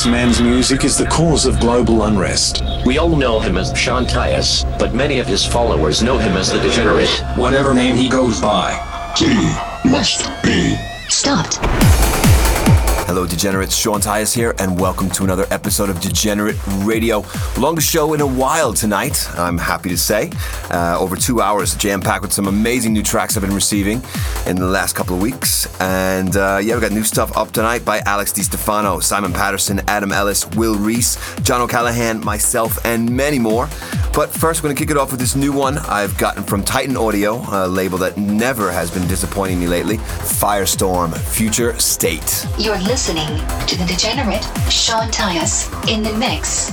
This man's music is the cause of global unrest. We all know him as Sean Tyas, but many of his followers know him as the Degenerate. Whatever name he goes by. He must be Stopped. Hello, Degenerates. Sean Tyas here, and welcome to another episode of Degenerate Radio. Longest show in a while tonight, I'm happy to say. Uh, over two hours, jam packed with some amazing new tracks I've been receiving in the last couple of weeks. And uh, yeah, we got new stuff up tonight by Alex Di Stefano, Simon Patterson, Adam Ellis, Will Rees, John O'Callaghan, myself, and many more. But first, we're going to kick it off with this new one I've gotten from Titan Audio, a label that never has been disappointing me lately Firestorm Future State. You're listening to the degenerate Sean Tyas in the mix.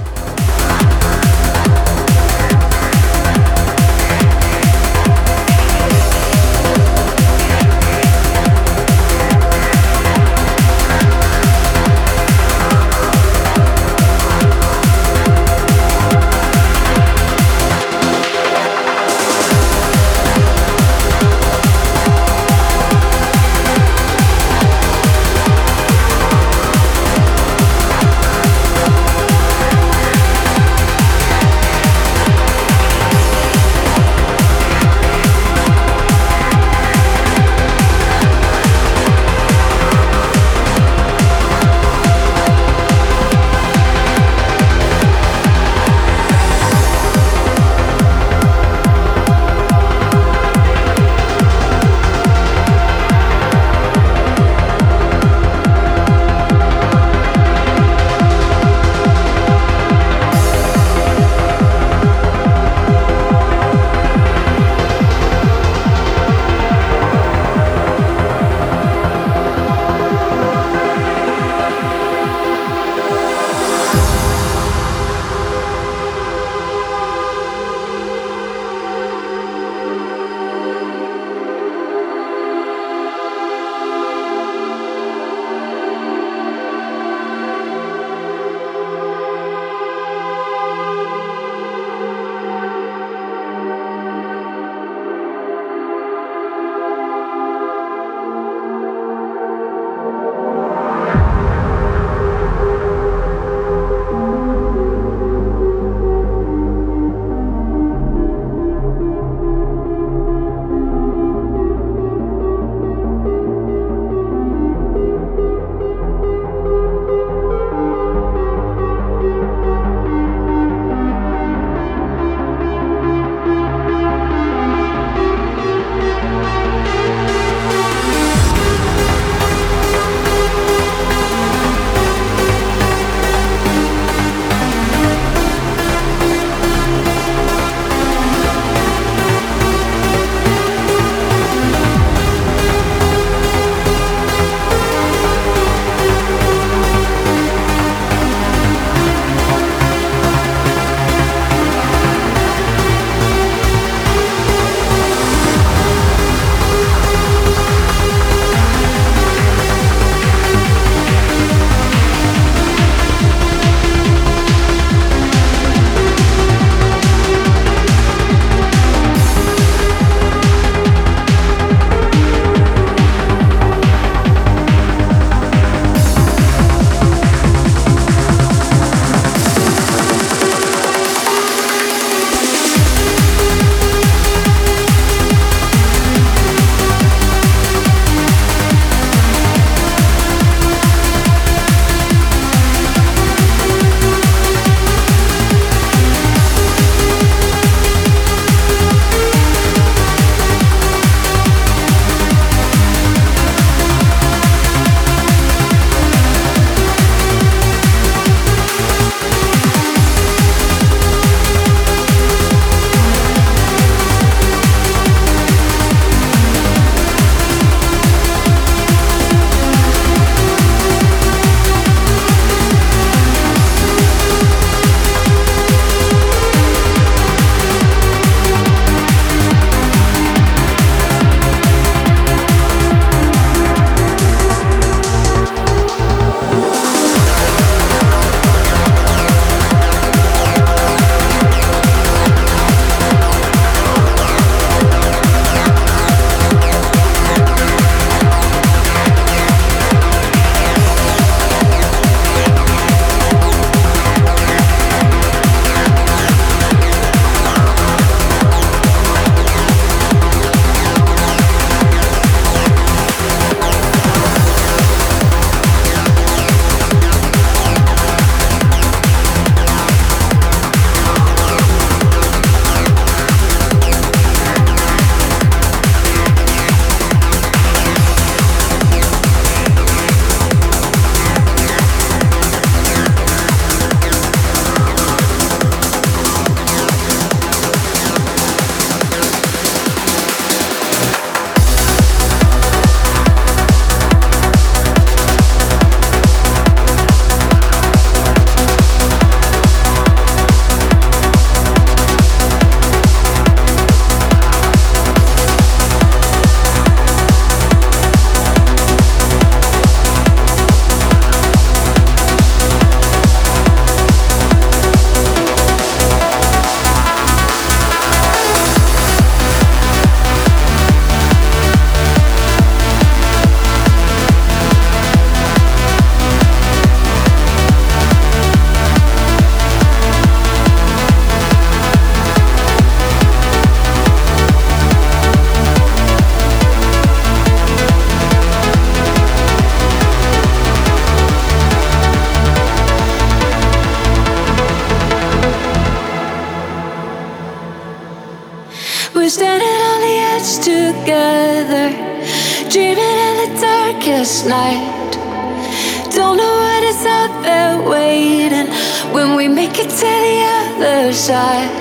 Other side.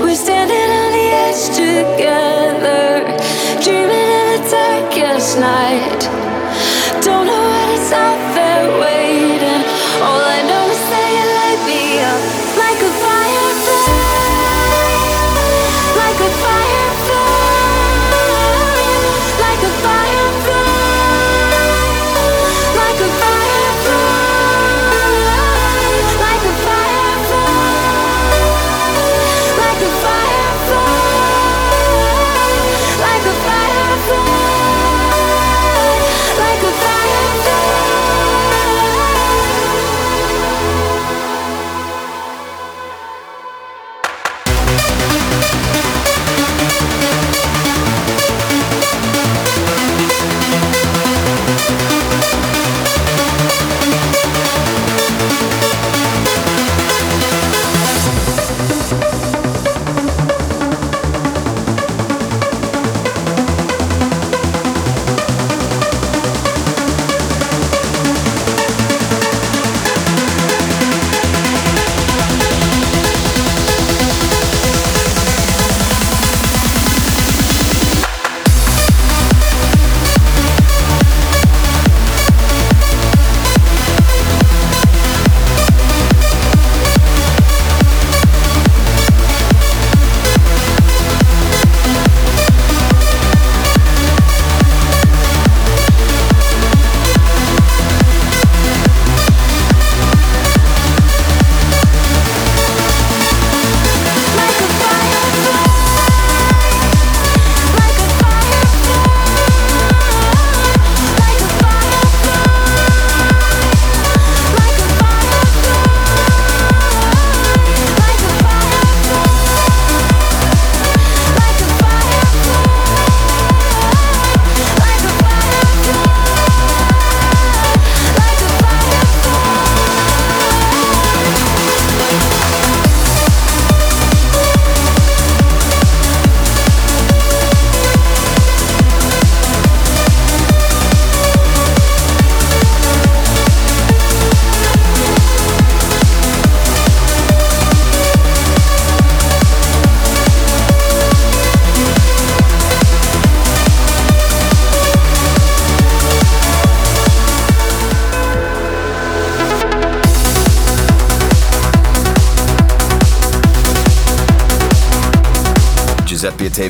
We're standing on the edge together, dreaming in the darkest night.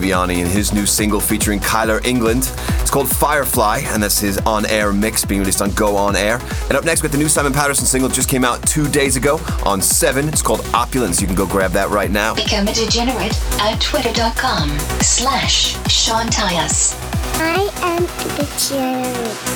Giuseppe Ottaviani and his new single featuring Kyler England. It's called Firefly, and that's his on air mix being released on Go On Air. And up next, we with the new Simon Patterson single just came out two days ago on 7. It's called Opulence. You can go grab that right now. Become a degenerate at twitter.com slash Sean Tyas. I am a degenerate.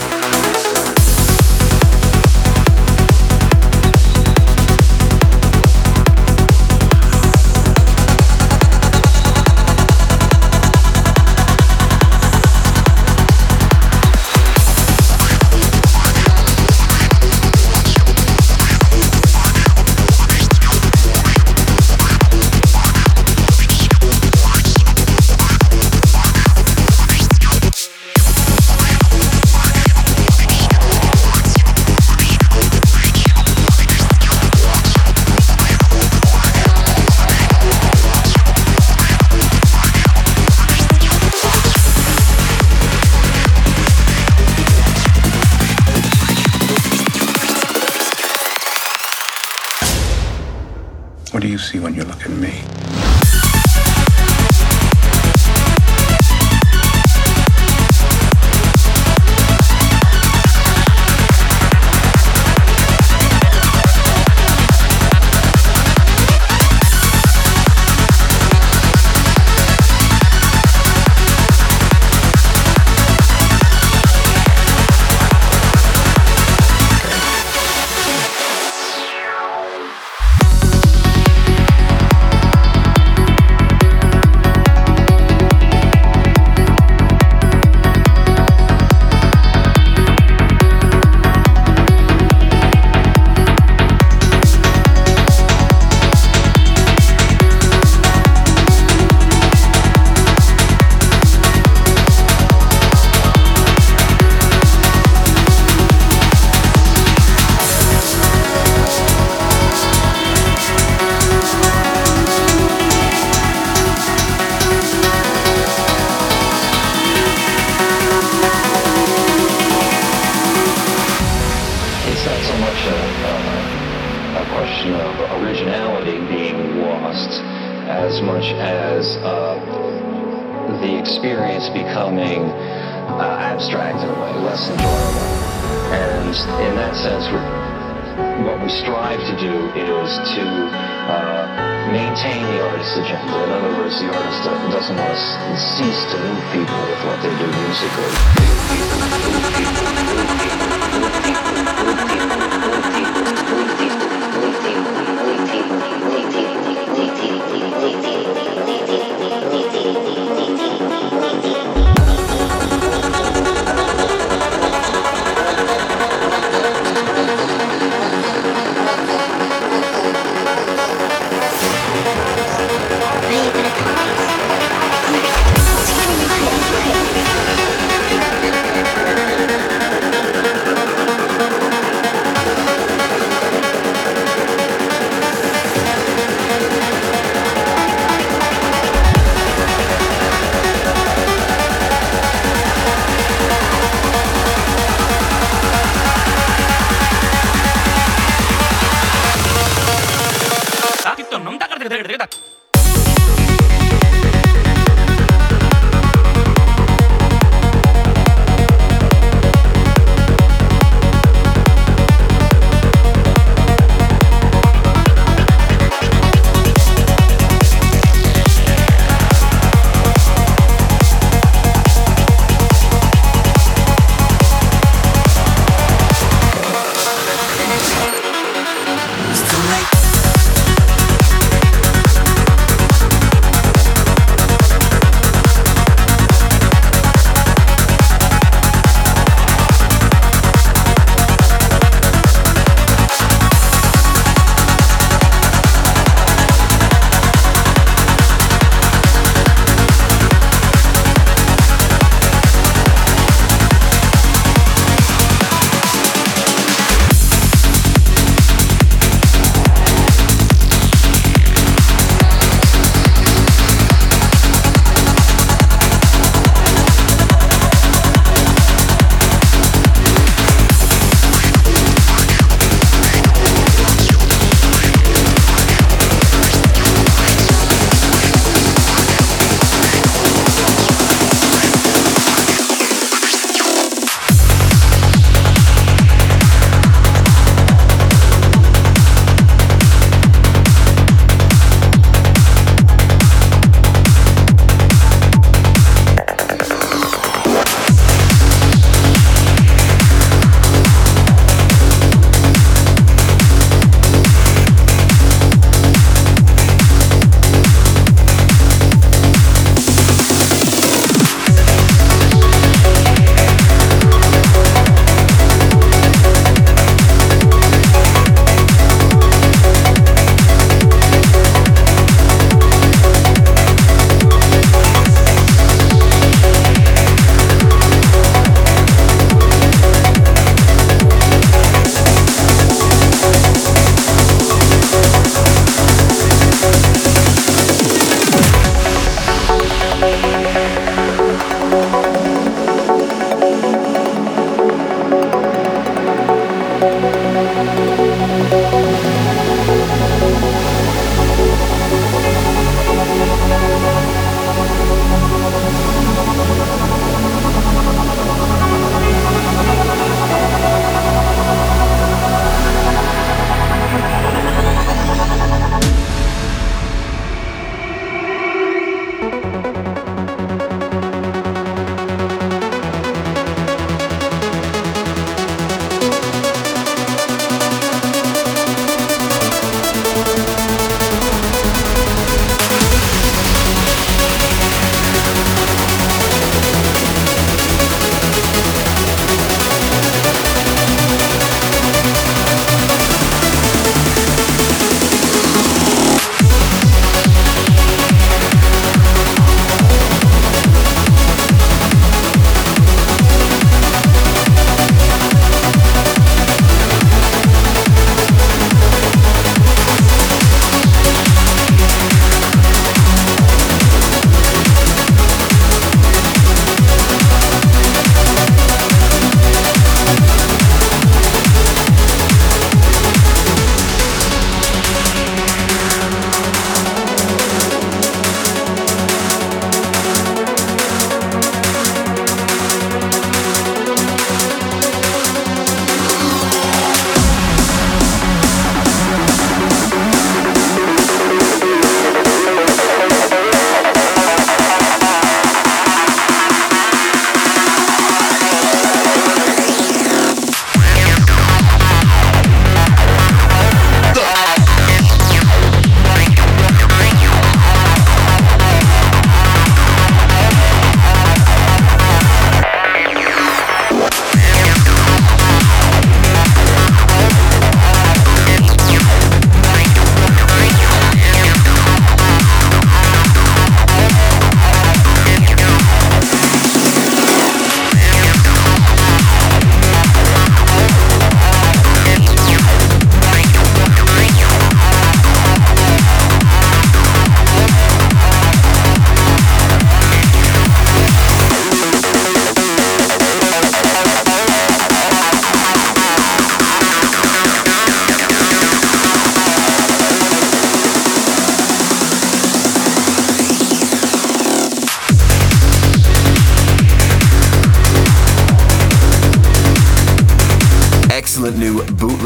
When you look at me?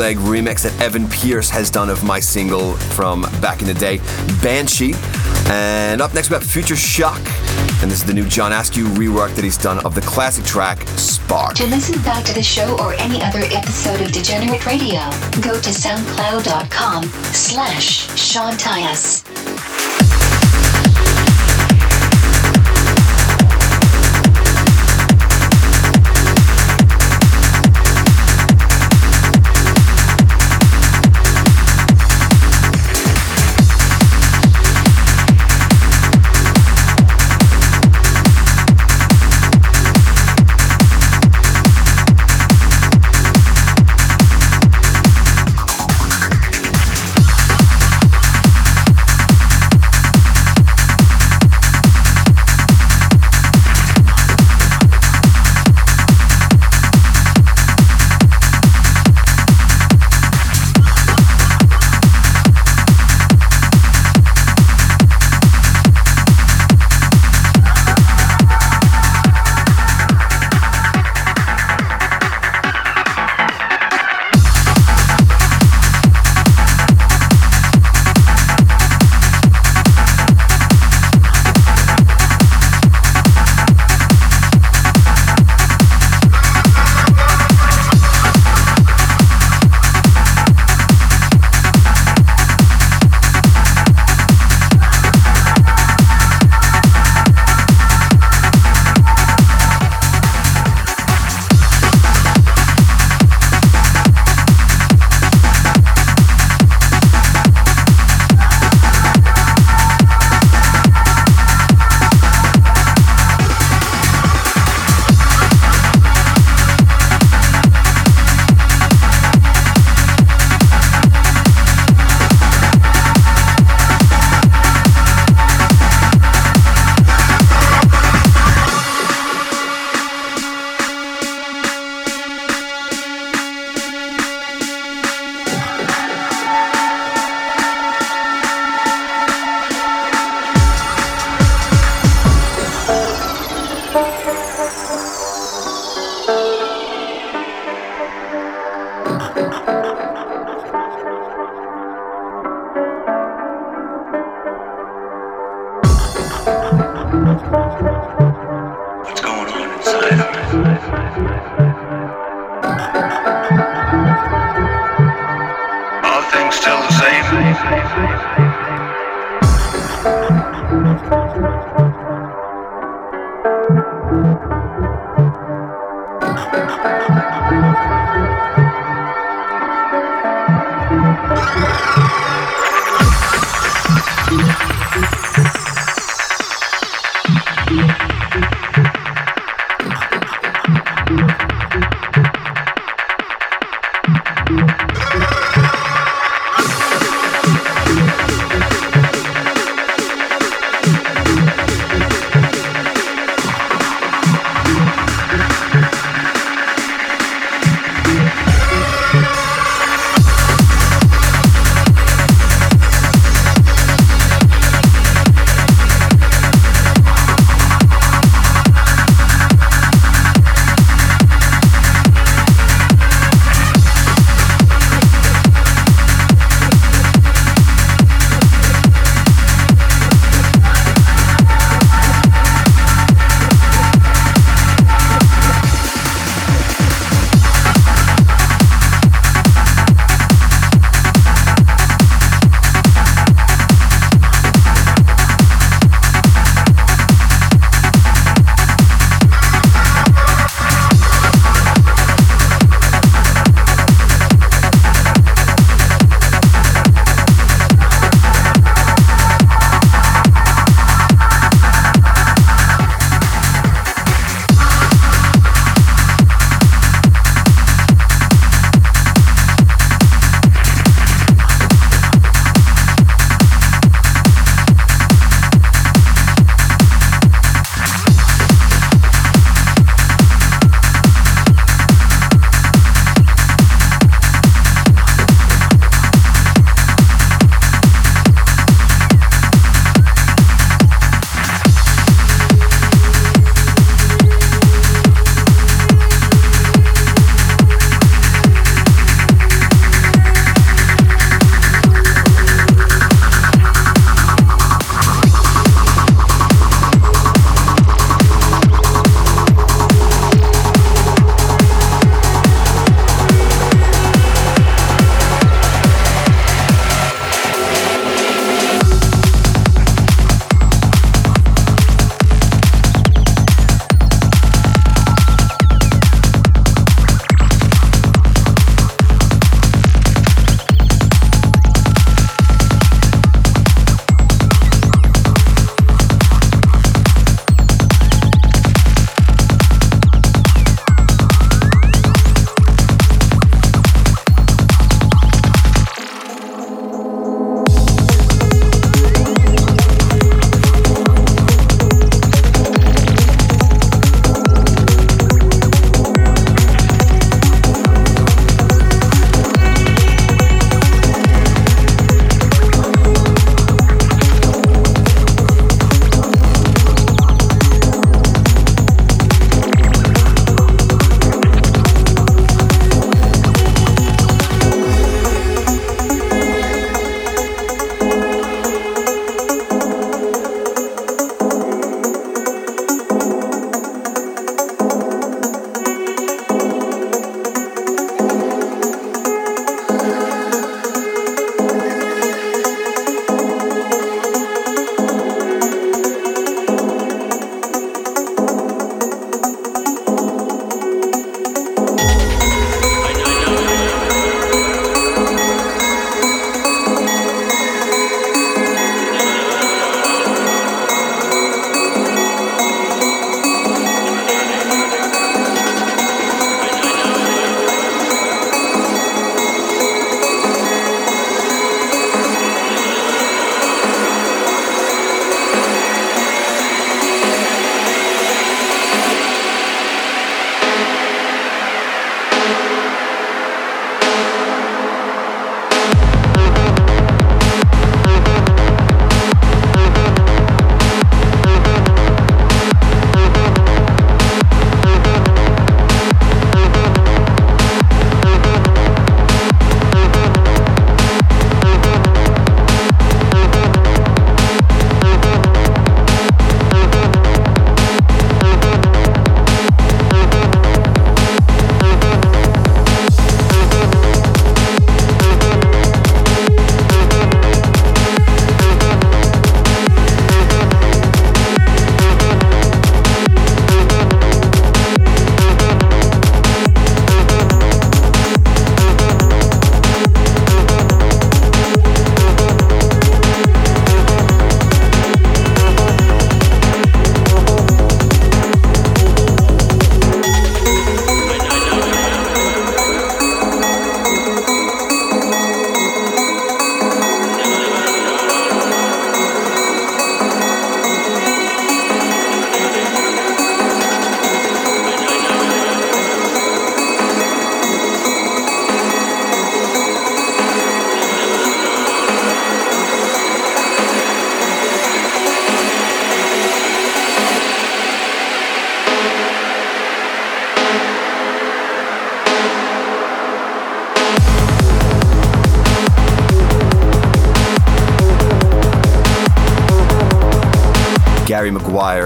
Bootleg remix that Evan Pearce has done of my single from back in the day, Banshee. And up next, we have Future Shock. And this is the new John Askew rework that he's done of the classic track Sparc. To listen back to the show or any other episode of Degenerate Radio, go to soundcloud.com slash Sean Tyas.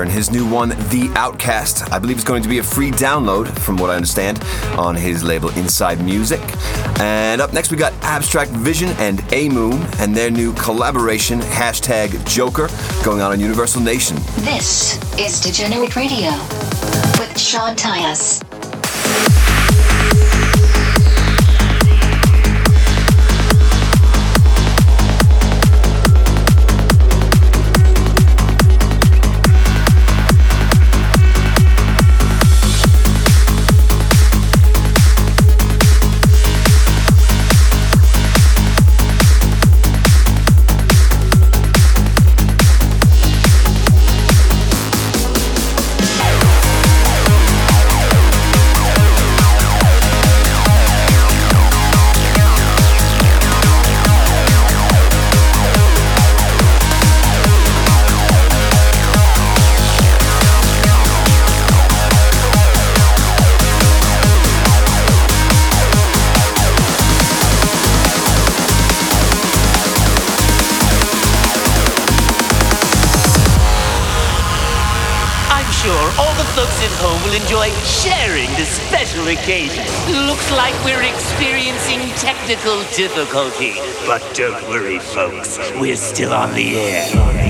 And his new one, The Outcast. I believe it's going to be a free download, from what I understand, on his label Inside Music. And up next, we got Abstract Vision and Aimoon and their new collaboration, hashtag Joker, going on on Universal Nation. This is Degenerate Radio with Sean Tyas. Technical difficulty. But don't worry, folks. We're still on the air.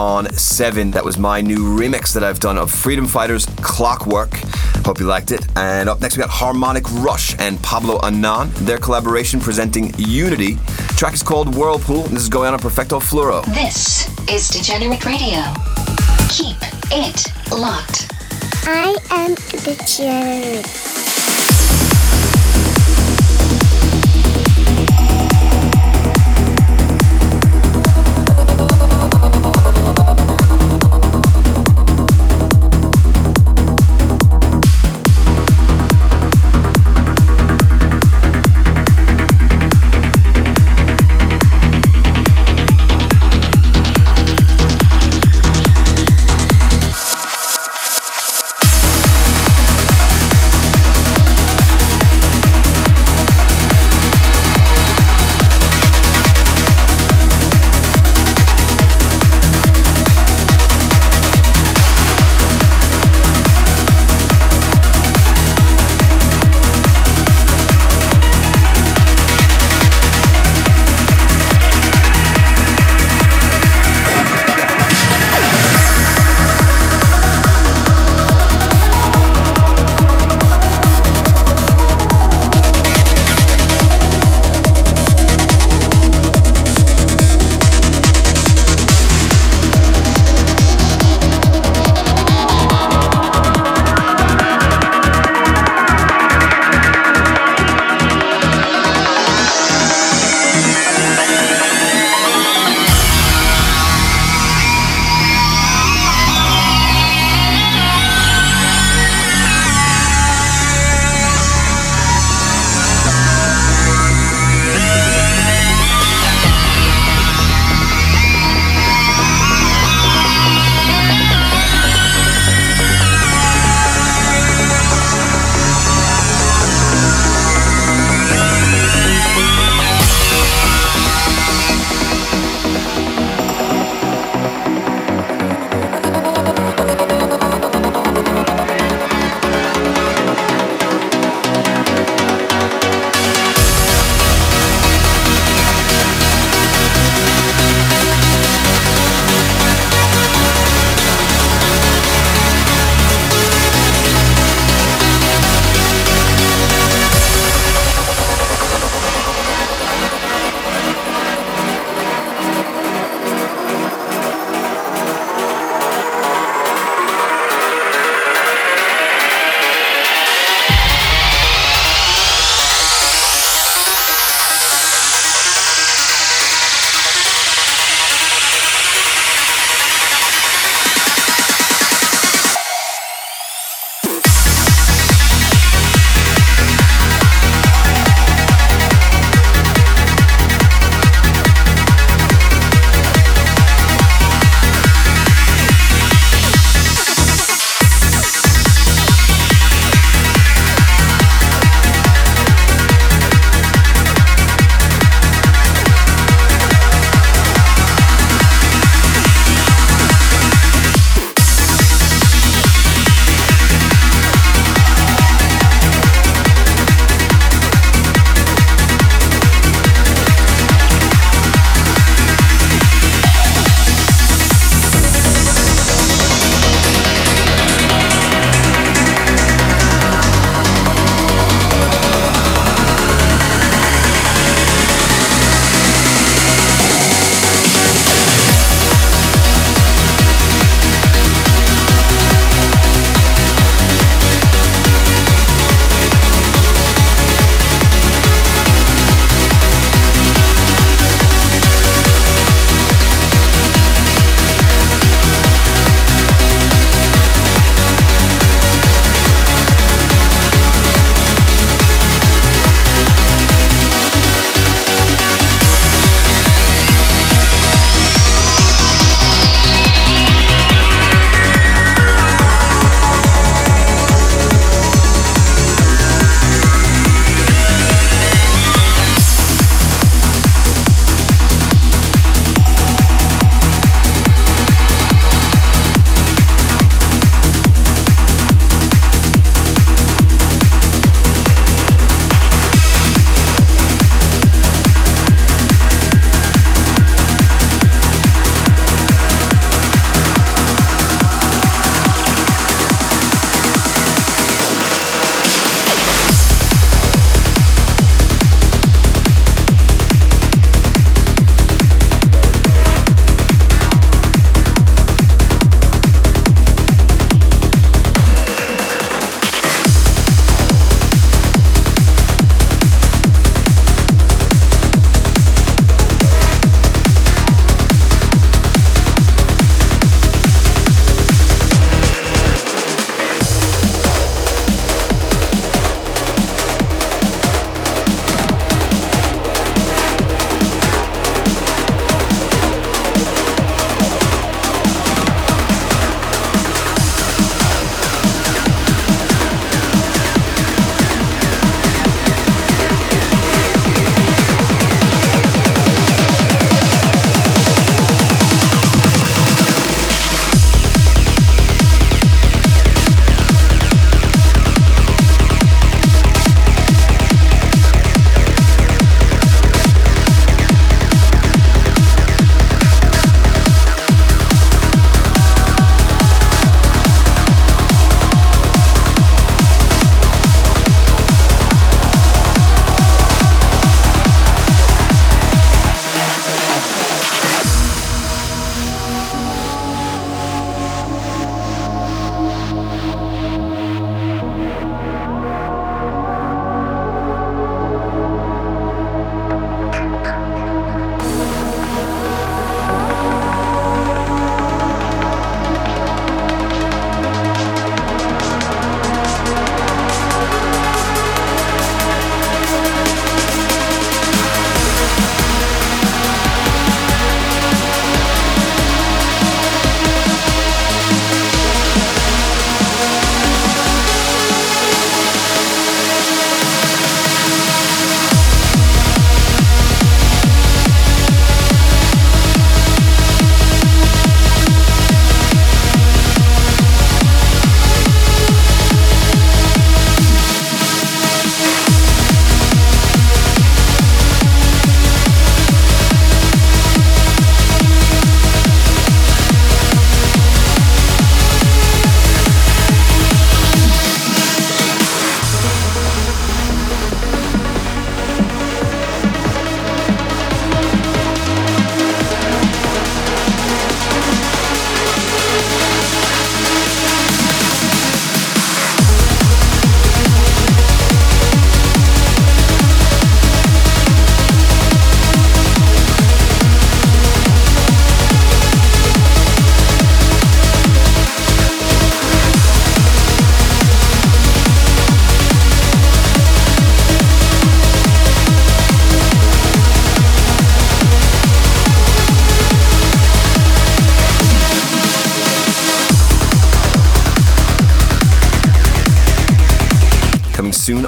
On 7. That was my new remix that I've done of Freedom Fighters Clockwork. Hope you liked it. And up next we got Harmonic Rush and Pablo Anon. Their collaboration presenting Unity. The track is called Whirlpool. And this is going on a Perfecto Fluoro. This is Degenerate Radio. Keep it locked. I am Degenerate.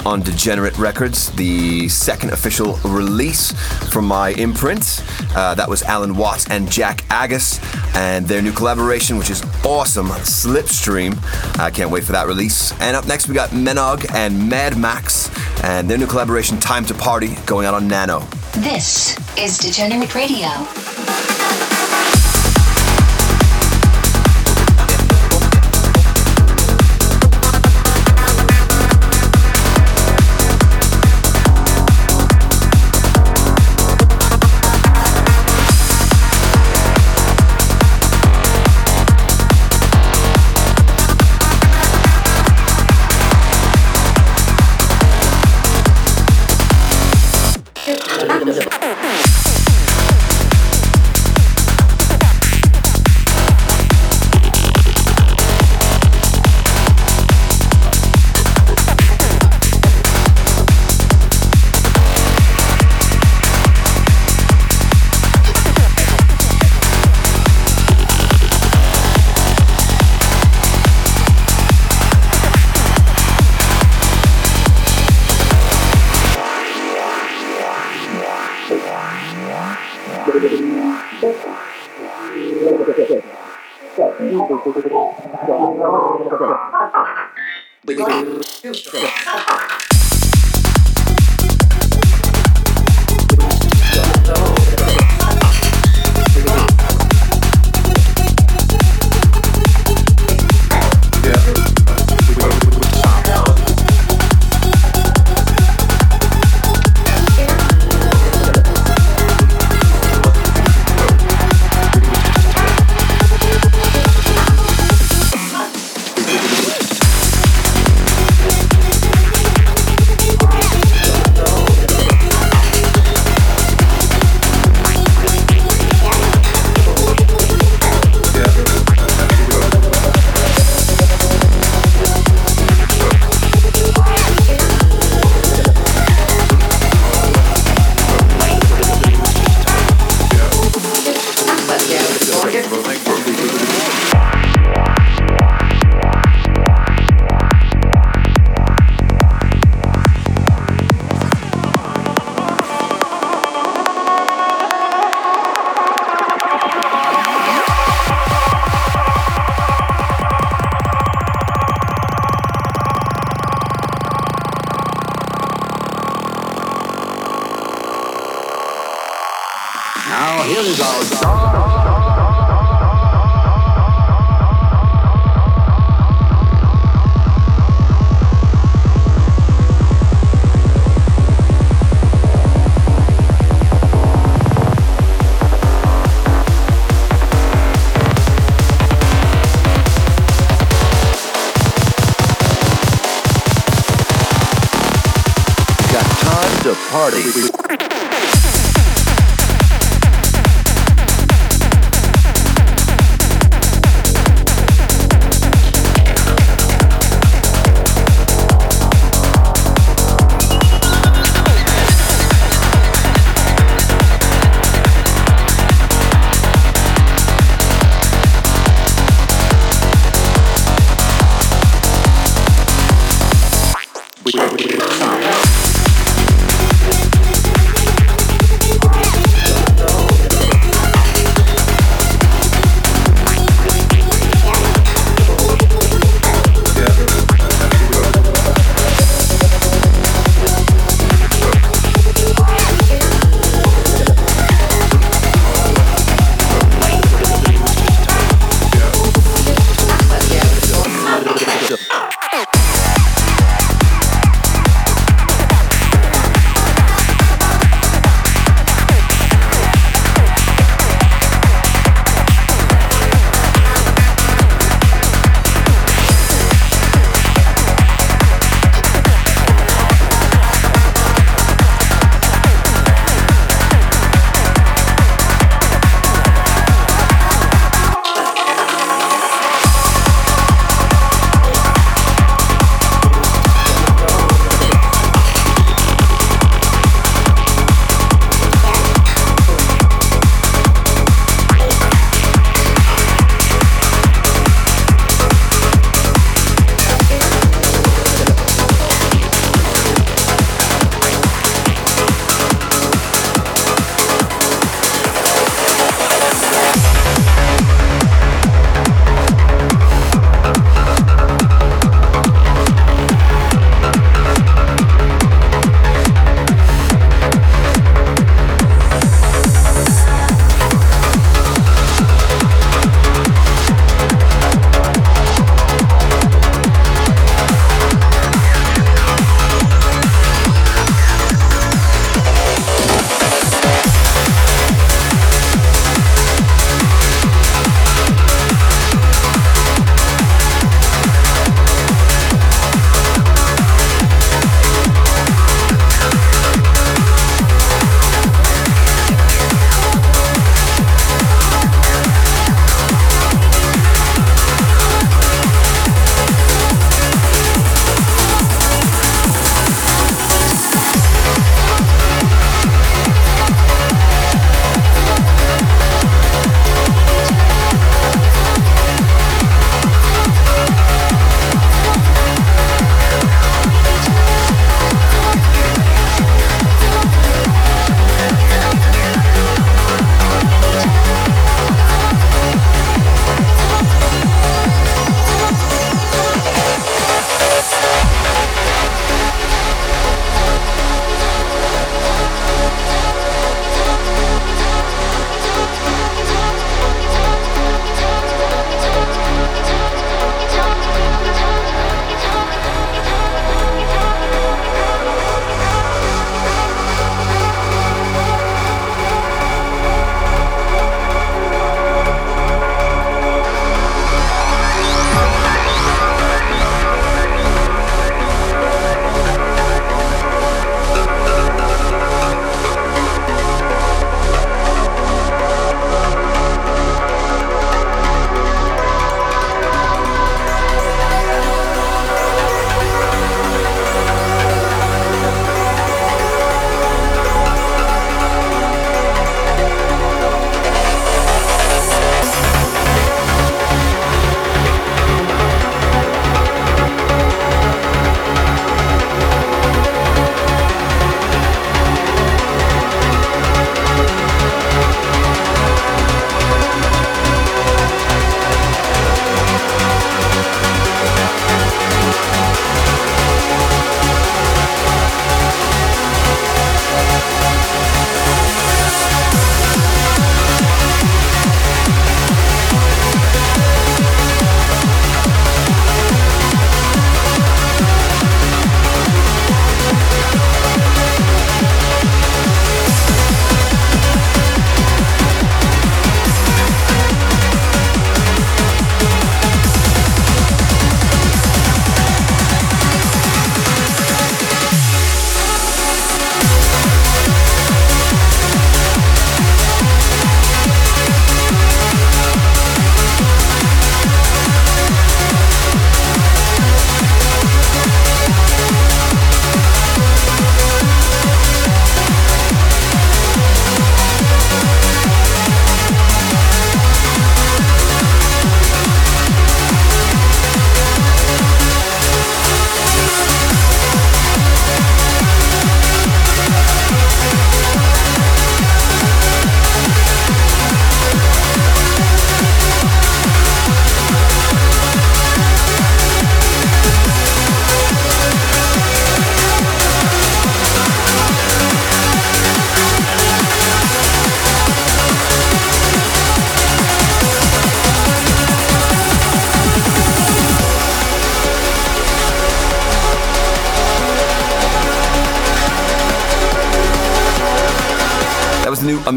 On Degenerate Records, the second official release from my imprint. Uh, that was Allen Watts and Jak Aggas, and their new collaboration, which is awesome, Slipstream. I can't wait for that release. And up next, we got Menog and Mad Maxx, and their new collaboration, Time to Party, going out on Nano. This is Degenerate Radio.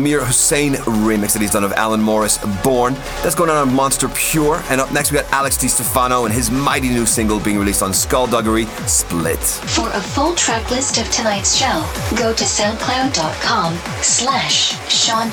Amir Hussain remix that he's done of Alan Morris Born. That's going on on Monster Pure. And up next, we got Alex Di Stefano and his mighty new single being released on Skullduggery Split. For a full track list of tonight's show, go to soundcloud.com slash Sean.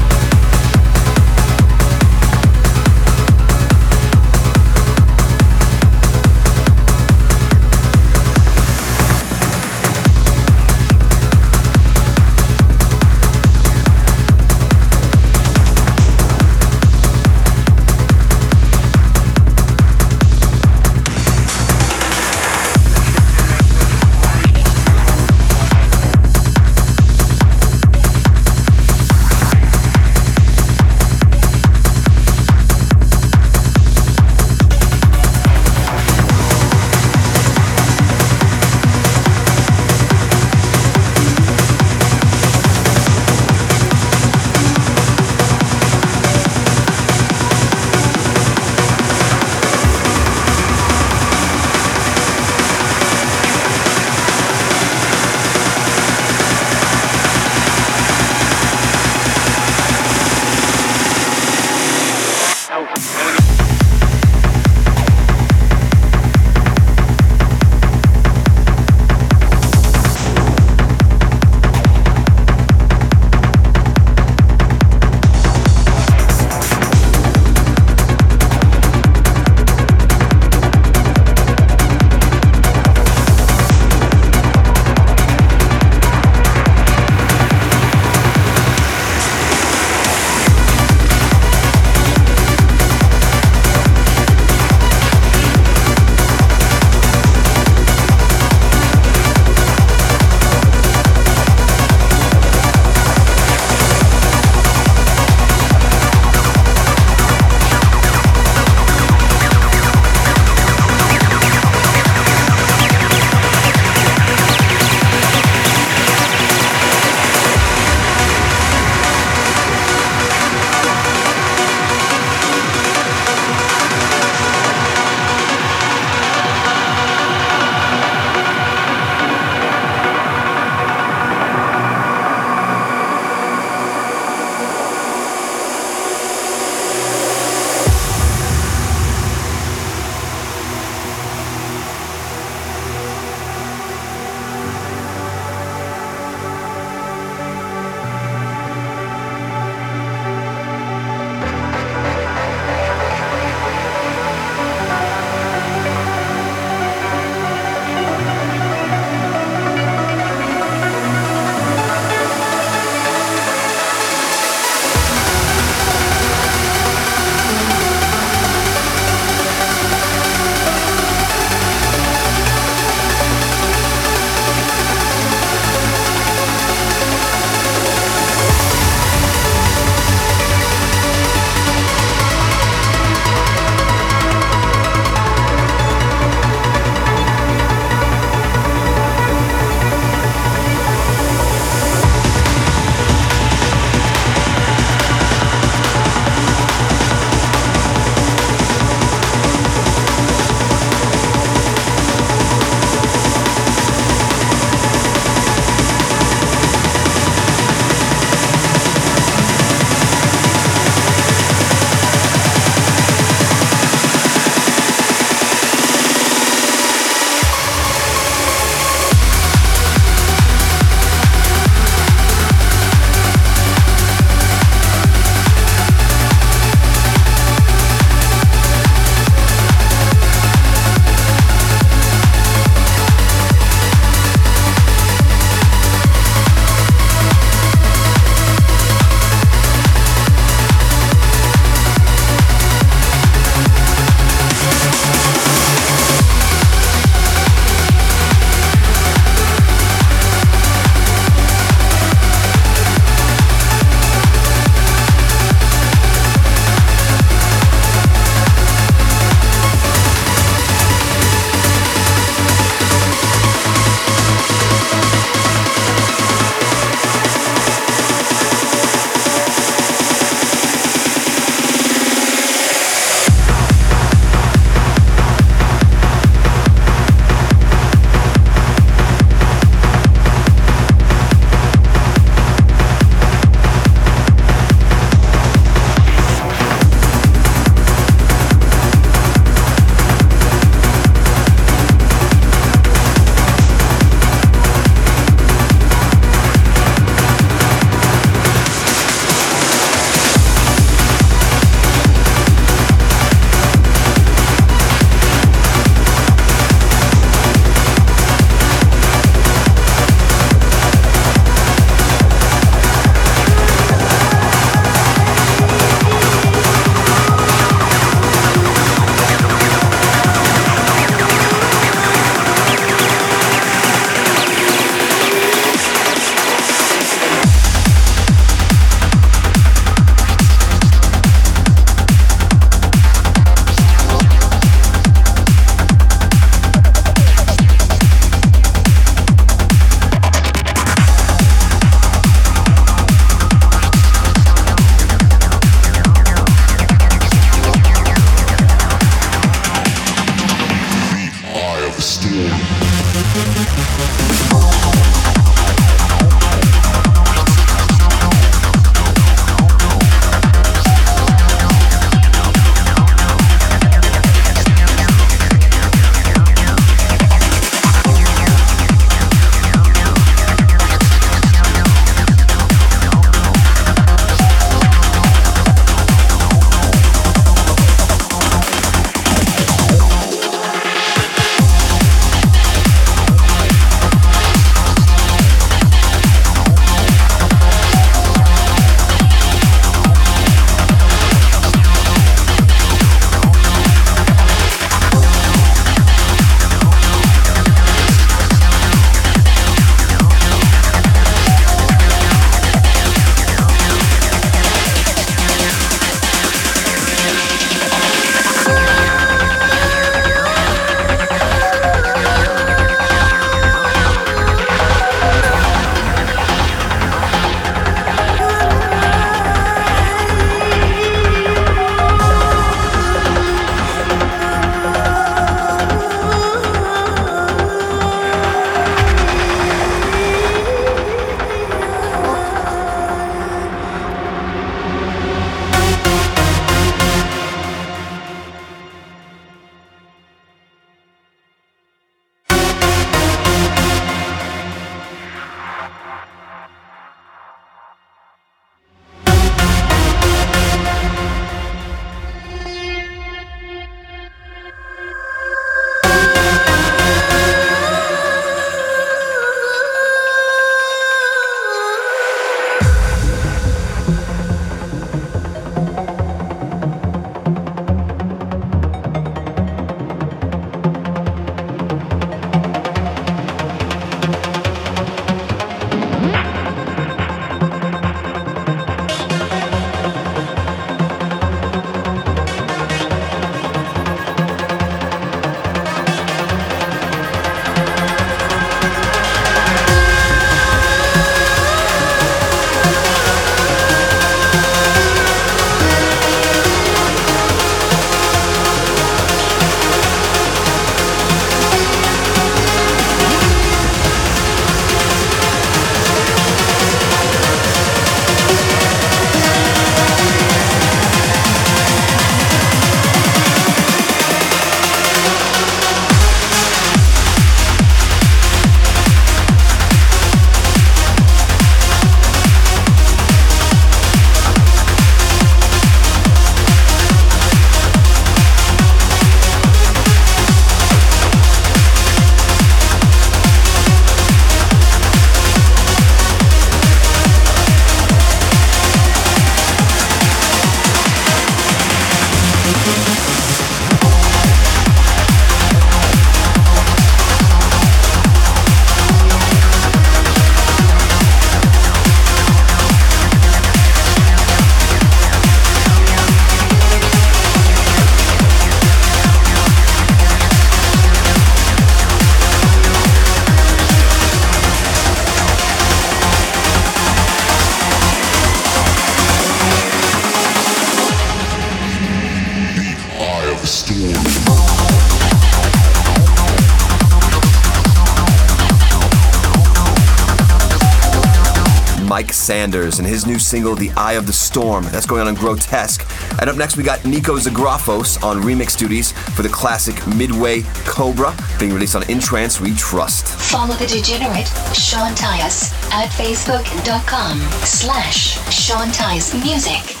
And his new single, The Eye of the Storm. That's going on in Grotesque. And up next, we got Niko Zografos on remix duties for the classic Midway Cobra, being released on In Trance We Trust. Follow the degenerate Sean Tyas at facebook.com slash Sean Tyas Music.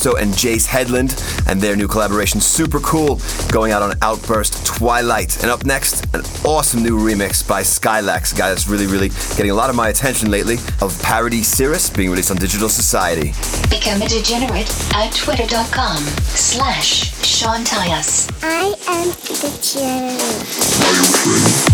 Tempo and Jace Headland, and their new collaboration, Super Cool, going out on Outburst Twilight. And up next, an awesome new remix by Skylex, a guy that's really, really getting a lot of my attention lately, of Parity Cirrus being released on Digital Society. Become a degenerate at twitter.com slash Sean Tyas. I am degenerate. Thank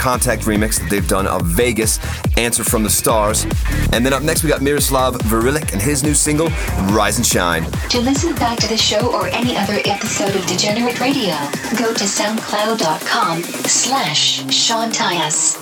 Contact remix that they've done of Vegas, Answer from the Stars. And then up next, we got Miroslav Vrlik and his new single, Rise and Shine. To listen back to the show or any other episode of Degenerate Radio, go to soundcloud.com slash Sean Tyas.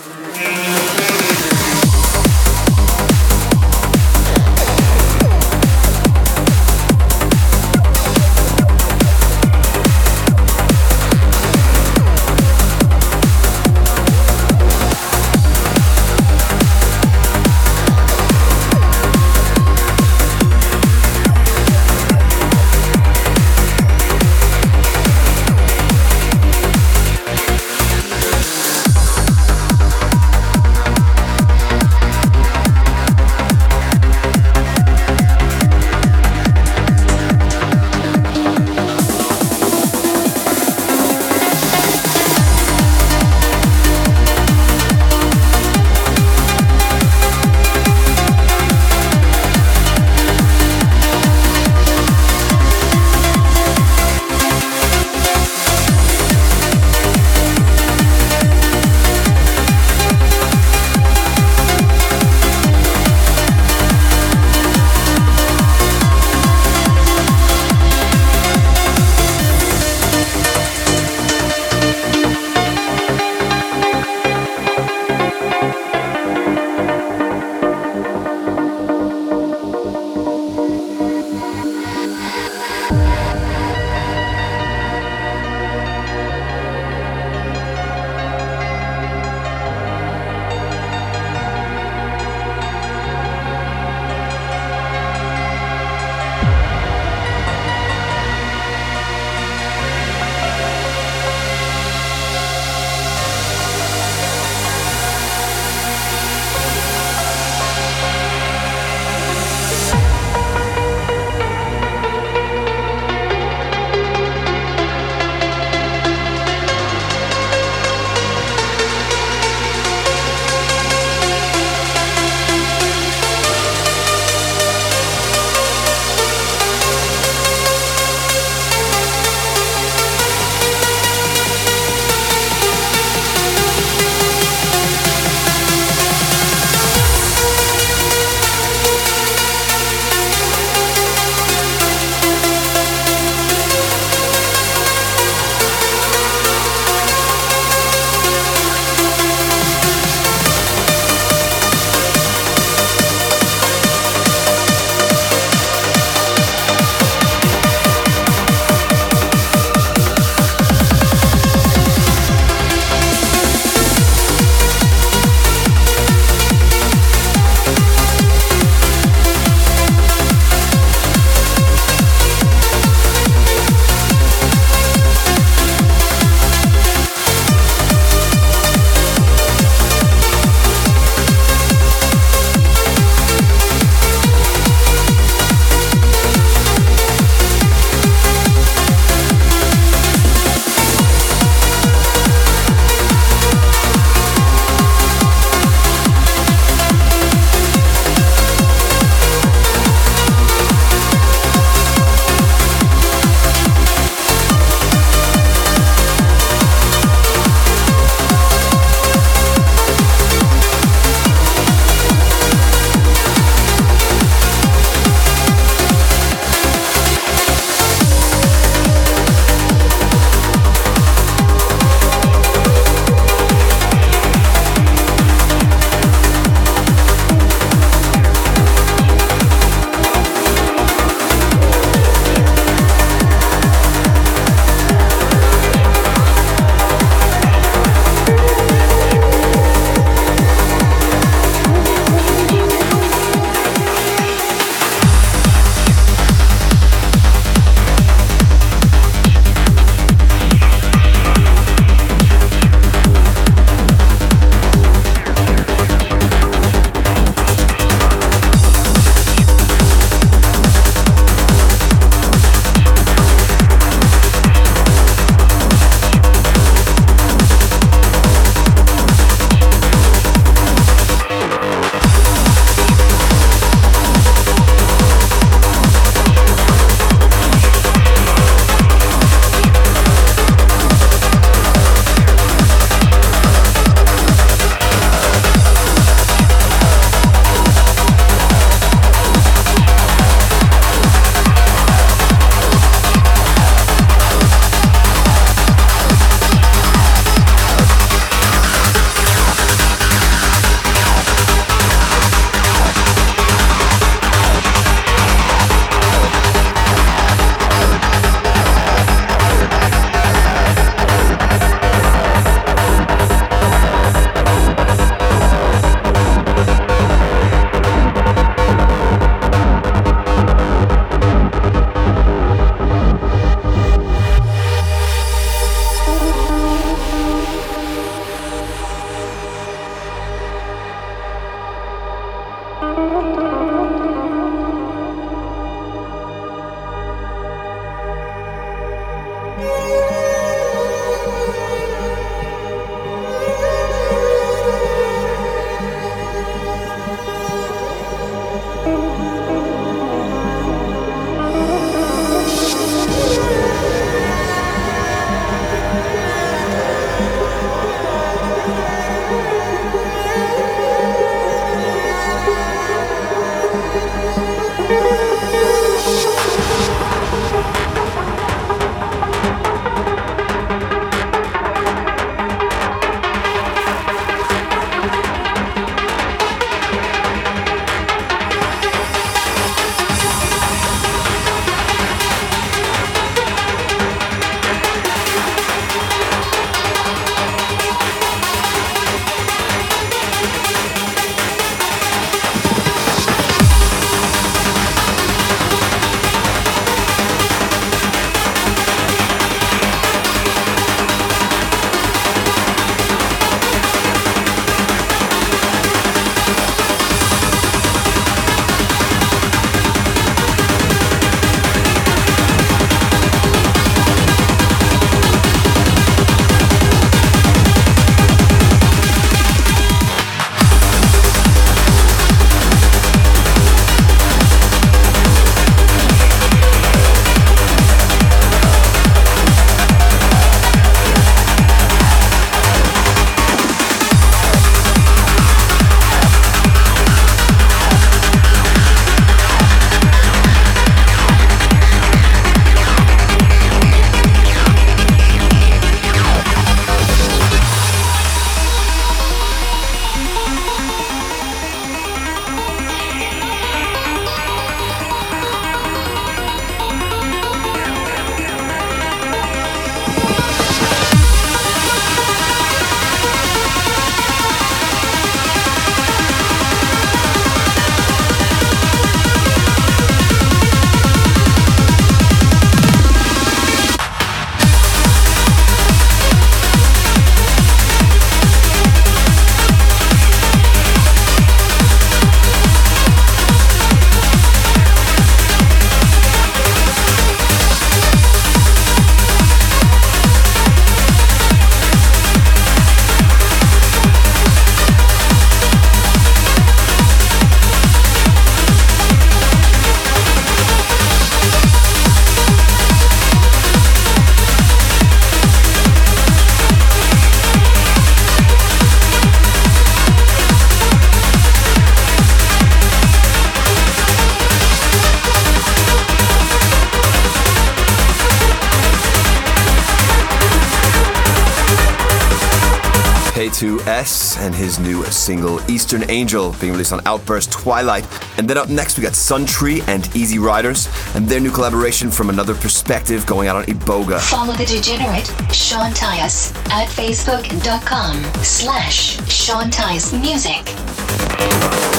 Eastern Angel being released on Outburst Twilight. And then up next we got Suntree and Easy Riders and their new collaboration from another perspective going out on Iboga. Follow the degenerate Sean Tyas at facebook.com slash Sean Tyas Music.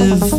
Expansive,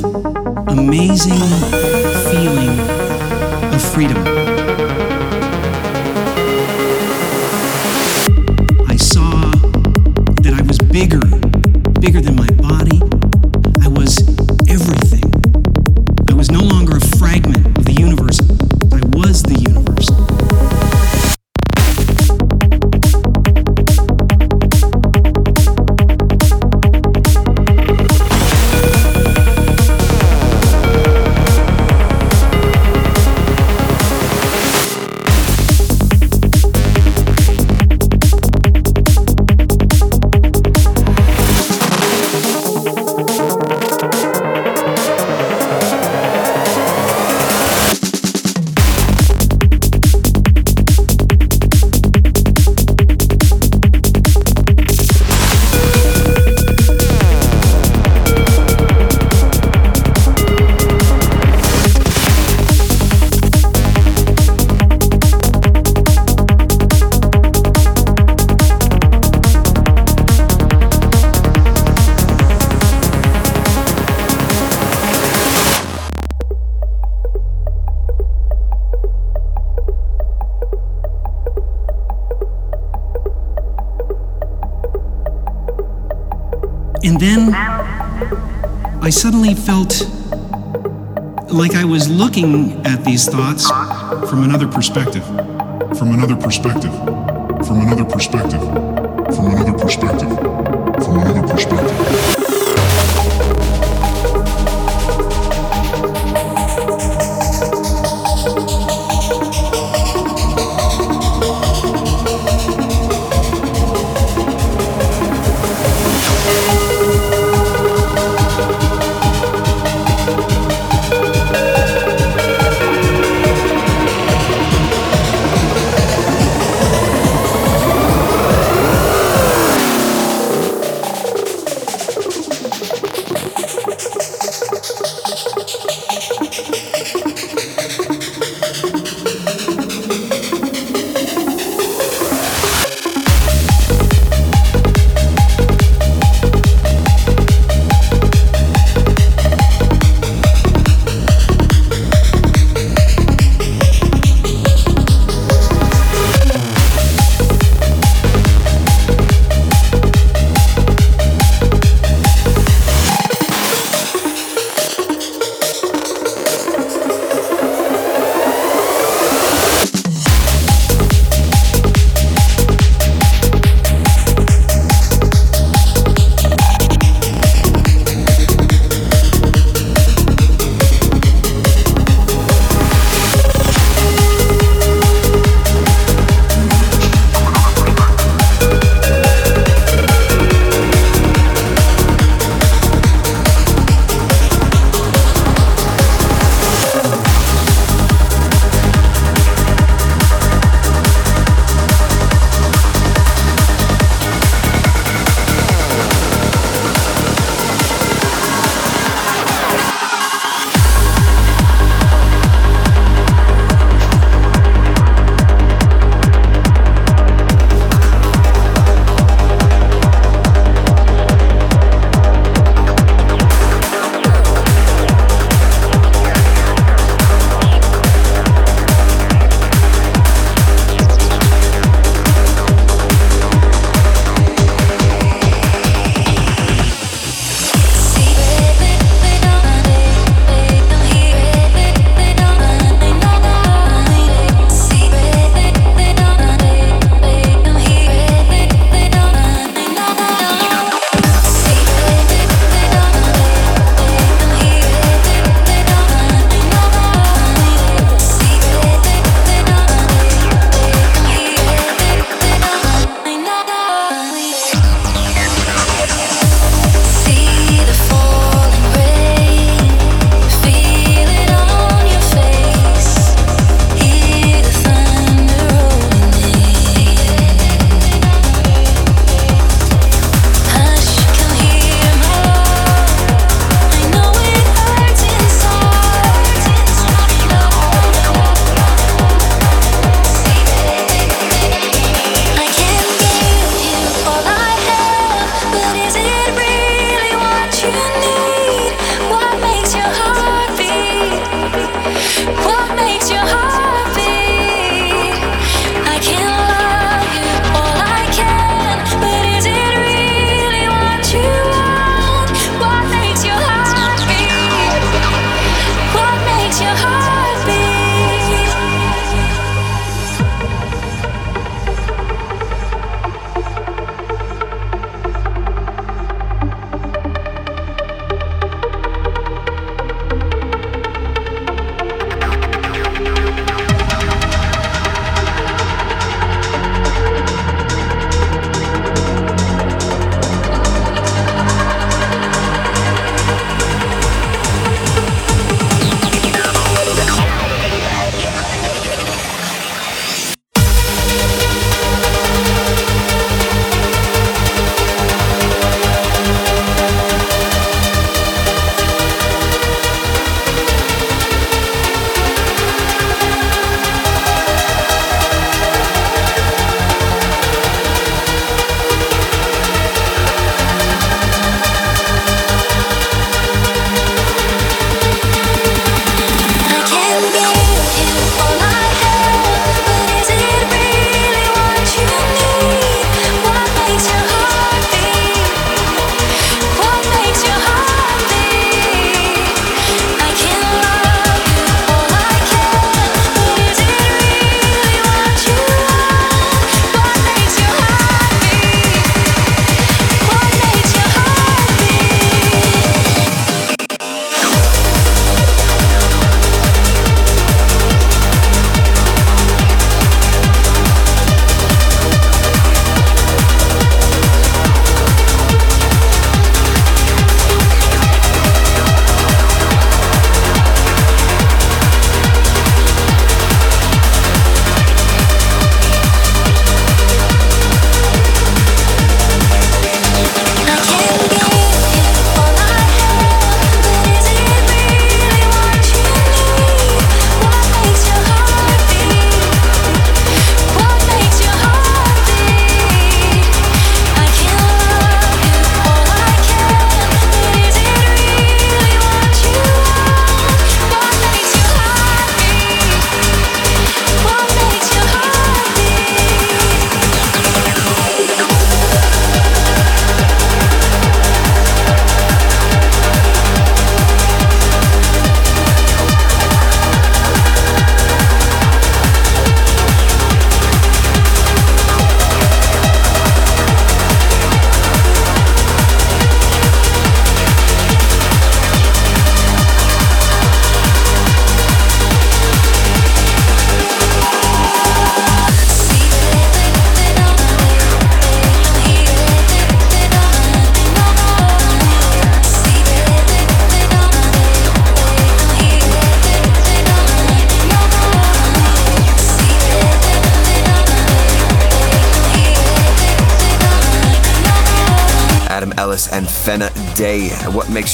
suddenly felt like I was looking at these thoughts from another perspective. From another perspective. From another perspective. From another perspective. From another perspective.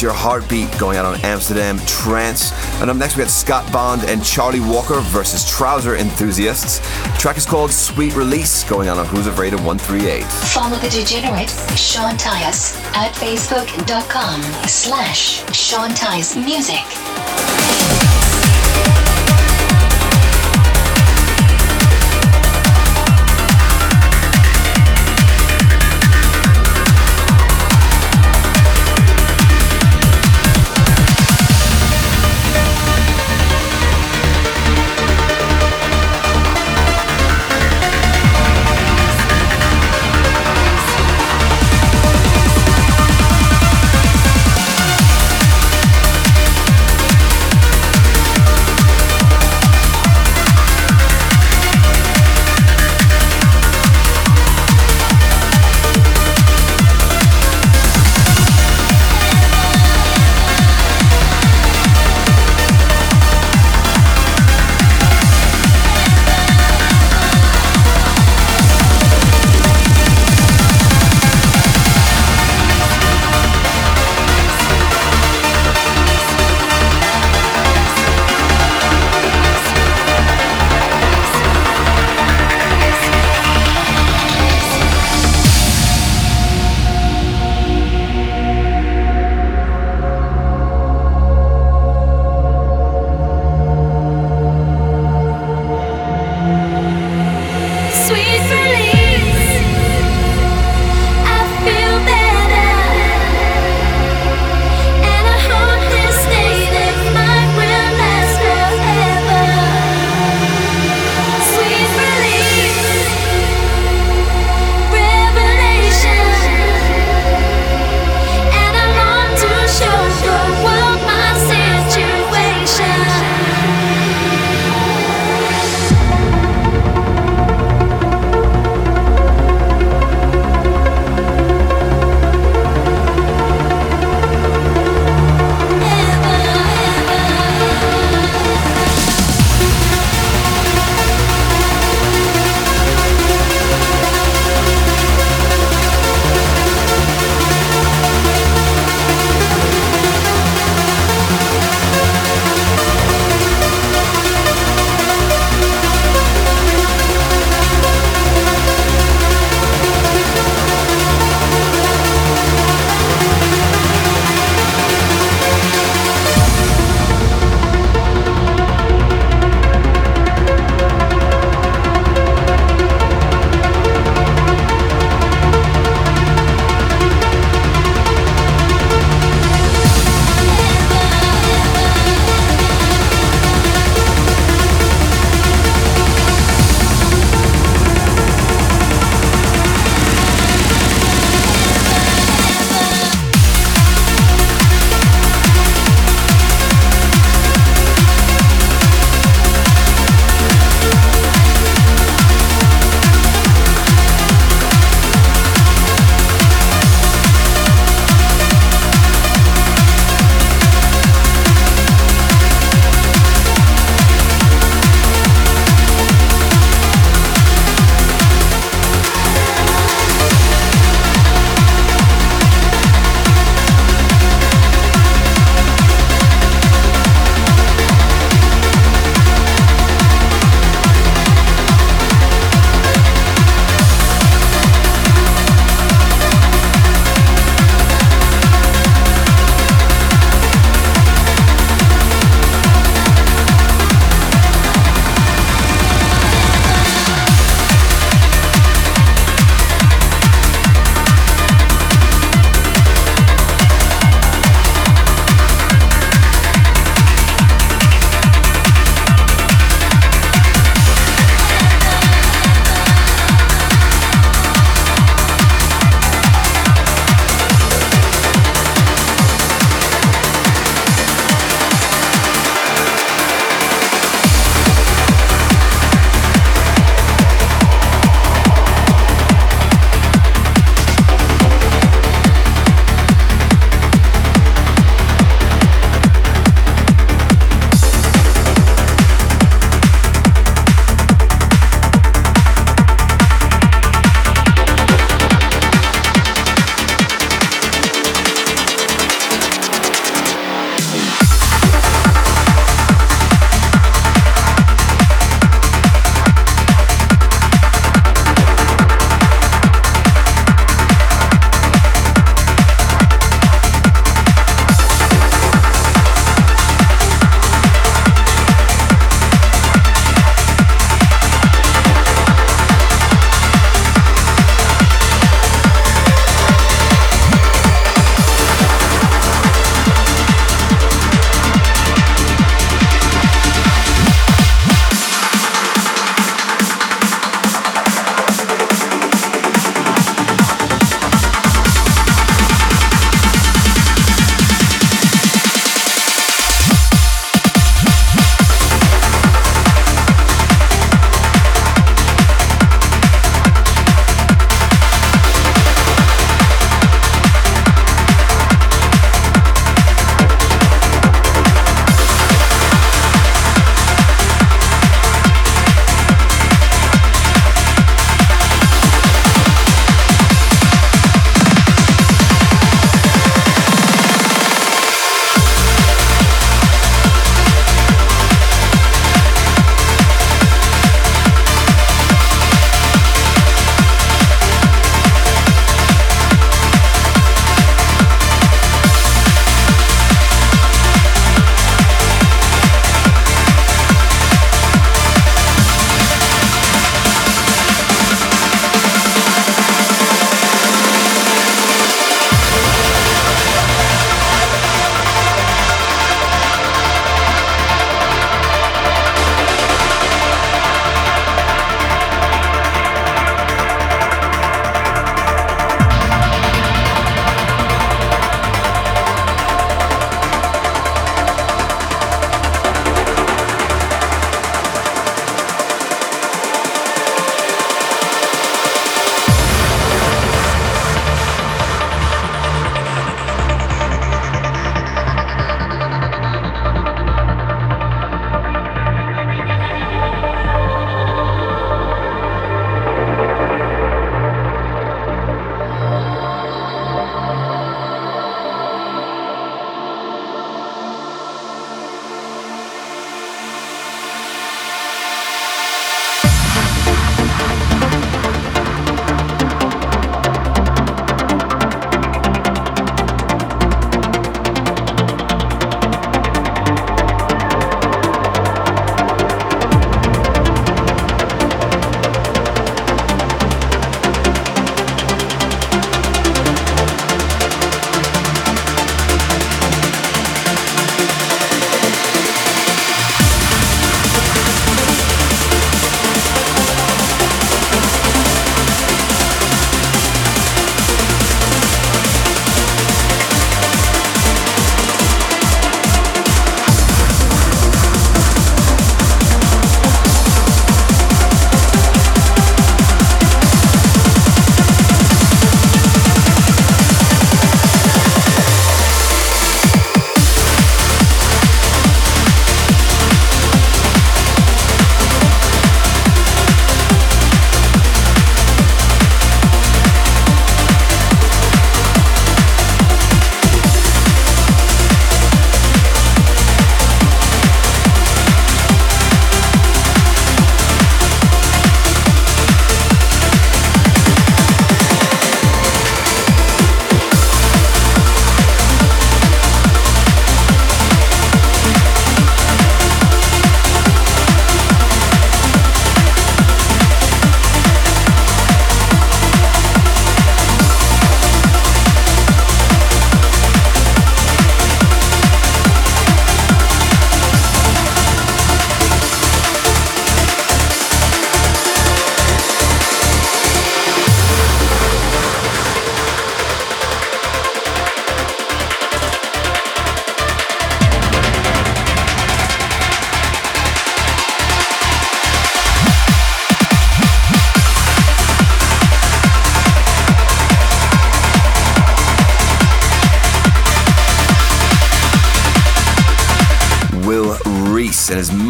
Your heartbeat going out on Amsterdam Trance? And up next we got Scott Bond and Charlie Walker versus Trouser Enthusiasts. The track is called Sweet Release going on on Who's Afraid of 138. Follow the degenerate Sean Tyas at facebook.com slash Sean Tyas Music.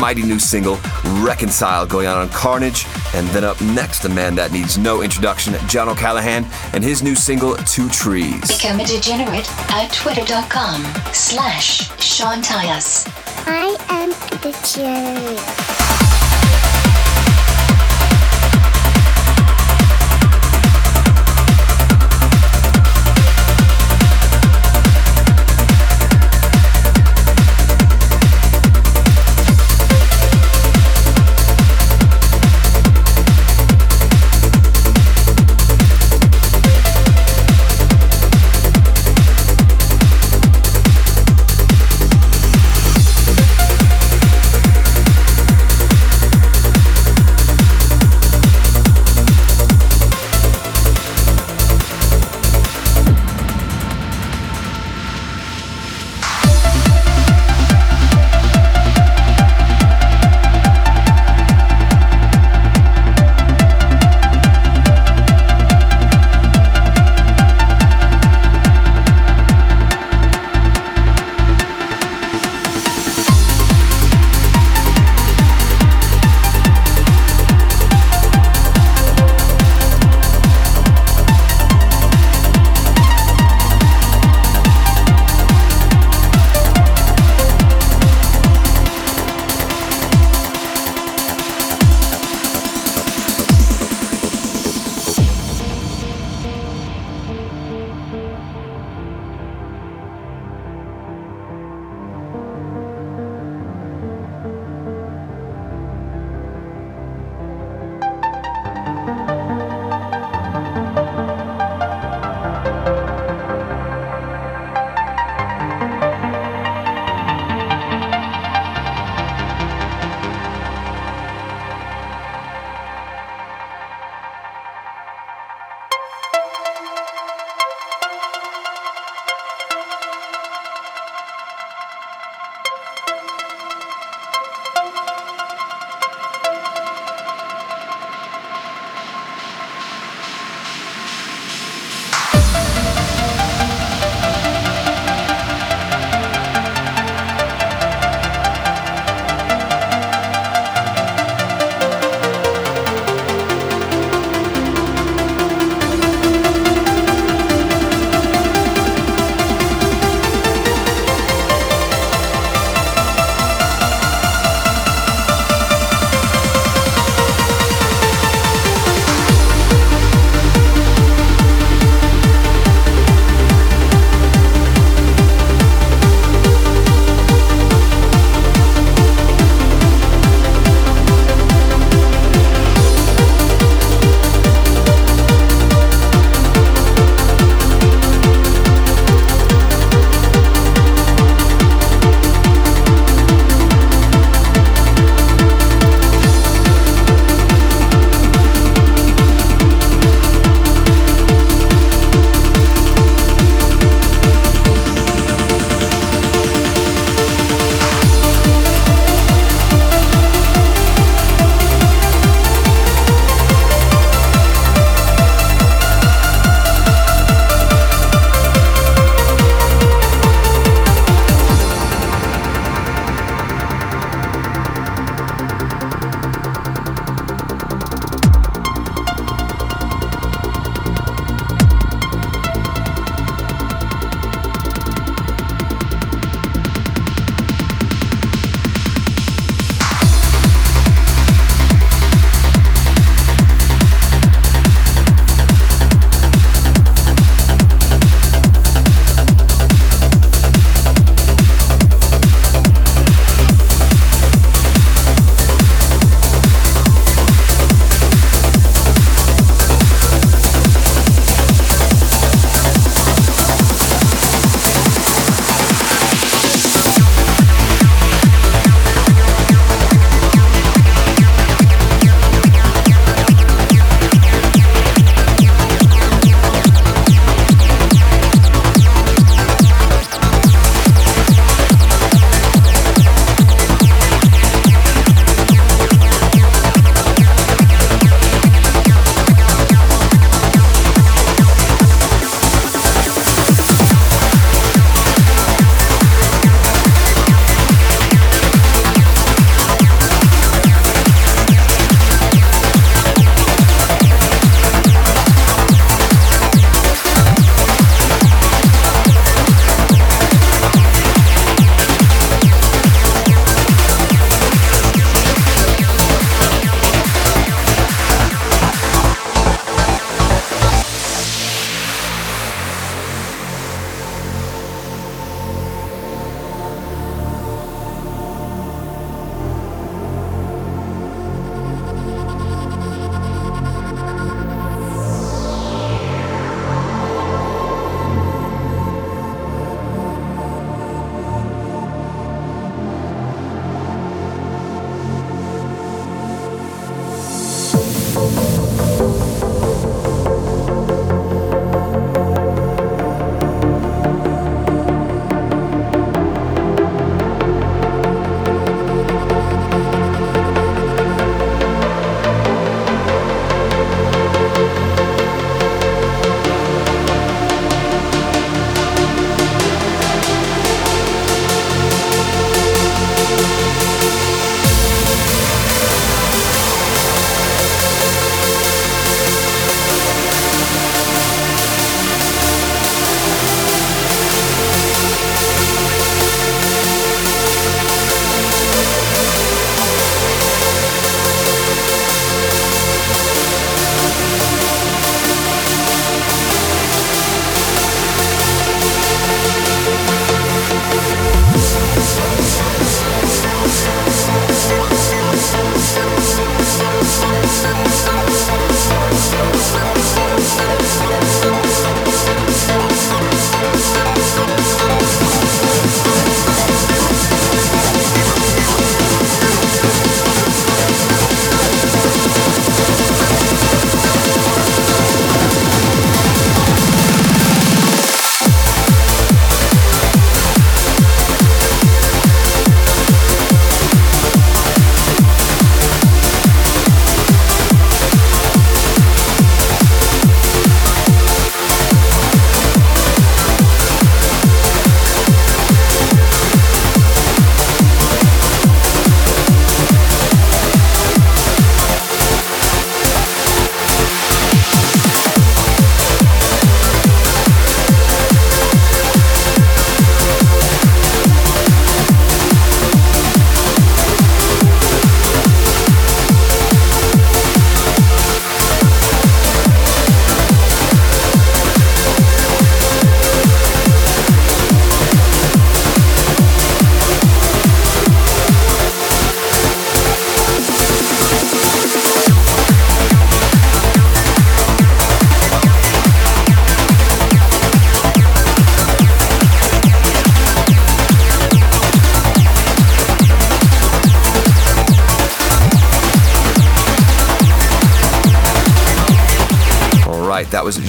Mighty new single, Reconcile, going out on Kearnage. And then up next, a man that needs no introduction, John O'Callaghan, and his new single, Two Trees. Become a degenerate at twitter.com slash Sean Tyas. I am degenerate.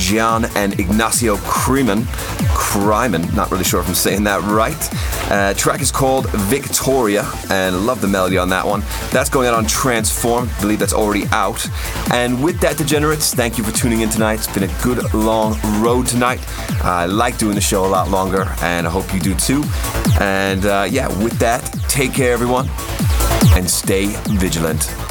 Xian and Ignacio Kremen. Kriman, not really sure if I'm saying that right. Uh, track is called Victoria, and love the melody on that one. That's going out on Tranceform. I believe that's already out. And with that, degenerates, thank you for tuning in tonight. It's been a good long road tonight. I like doing the show a lot longer, and I hope you do too. And uh, yeah, with that, take care, everyone, and stay vigilant.